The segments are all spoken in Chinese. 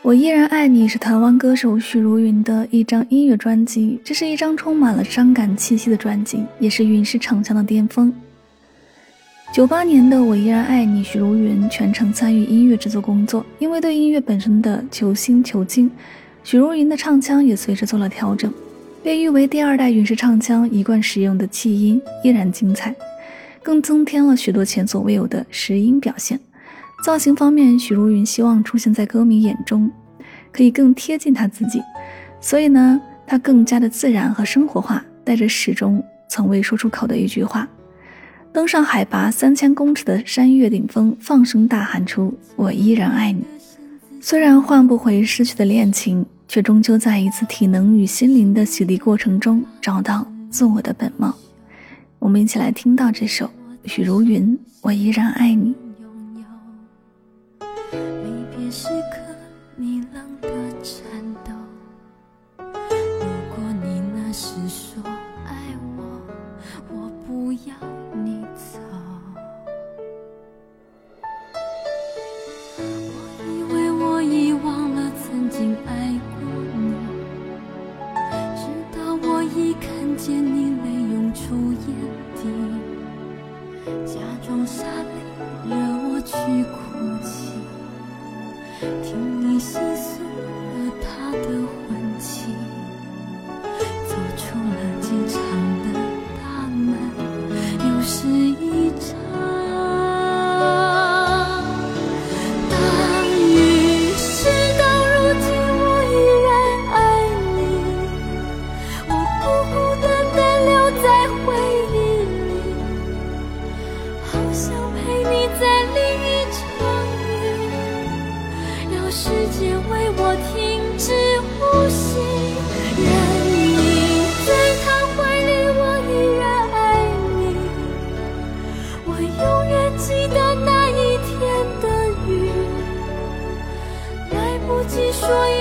我依然爱你是台湾歌手许茹芸的一张音乐专辑，这是一张充满了伤感气息的专辑，也是云氏唱腔的巅峰。九八年的《我依然爱你》，许茹芸全程参与音乐制作工作，因为对音乐本身的求新求精，许茹芸的唱腔也随之做了调整。被誉为第二代云氏唱腔，一贯使用的气音依然精彩，更增添了许多前所未有的实音表现。造型方面，许茹芸希望出现在歌迷眼中，可以更贴近她自己，所以呢，她更加的自然和生活化，带着始终从未说出口的一句话，登上海拔三千公尺的山岳顶峰，放声大喊出“我依然爱你”。虽然换不回失去的恋情，却终究在一次体能与心灵的洗涤过程中，找到自我的本貌。我们一起来听到这首许茹芸《我依然爱你》。时刻，你冷的颤抖。如果你那时说爱我，我不要你走。我以为我已忘了曾经爱过你，直到我一看见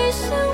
说一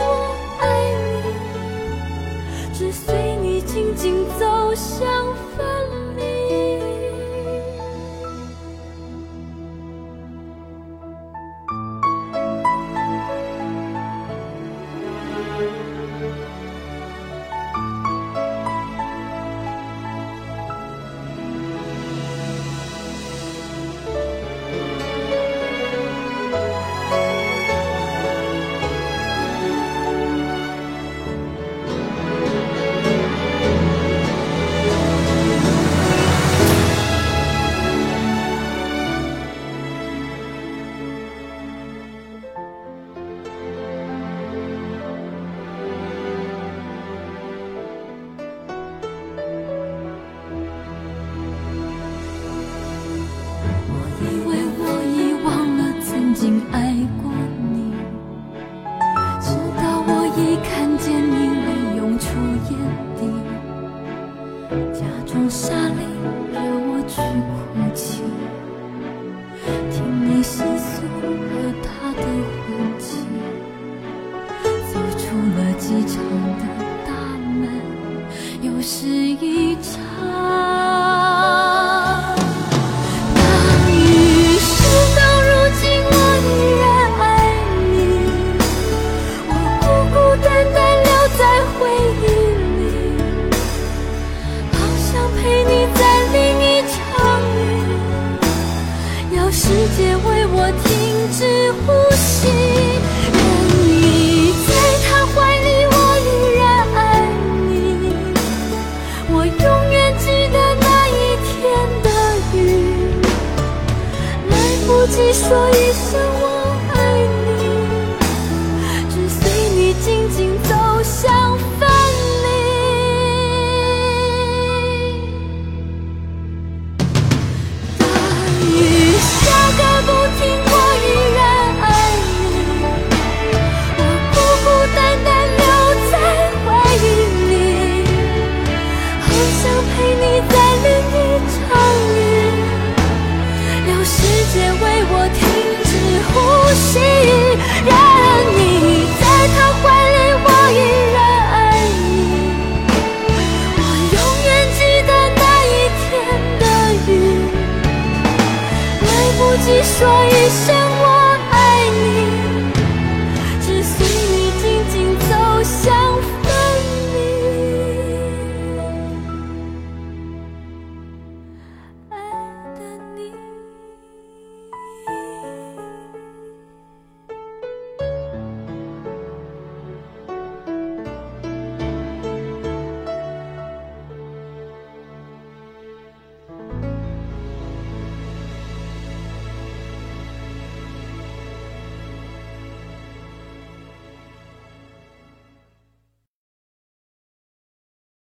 来不及说一声我说一声。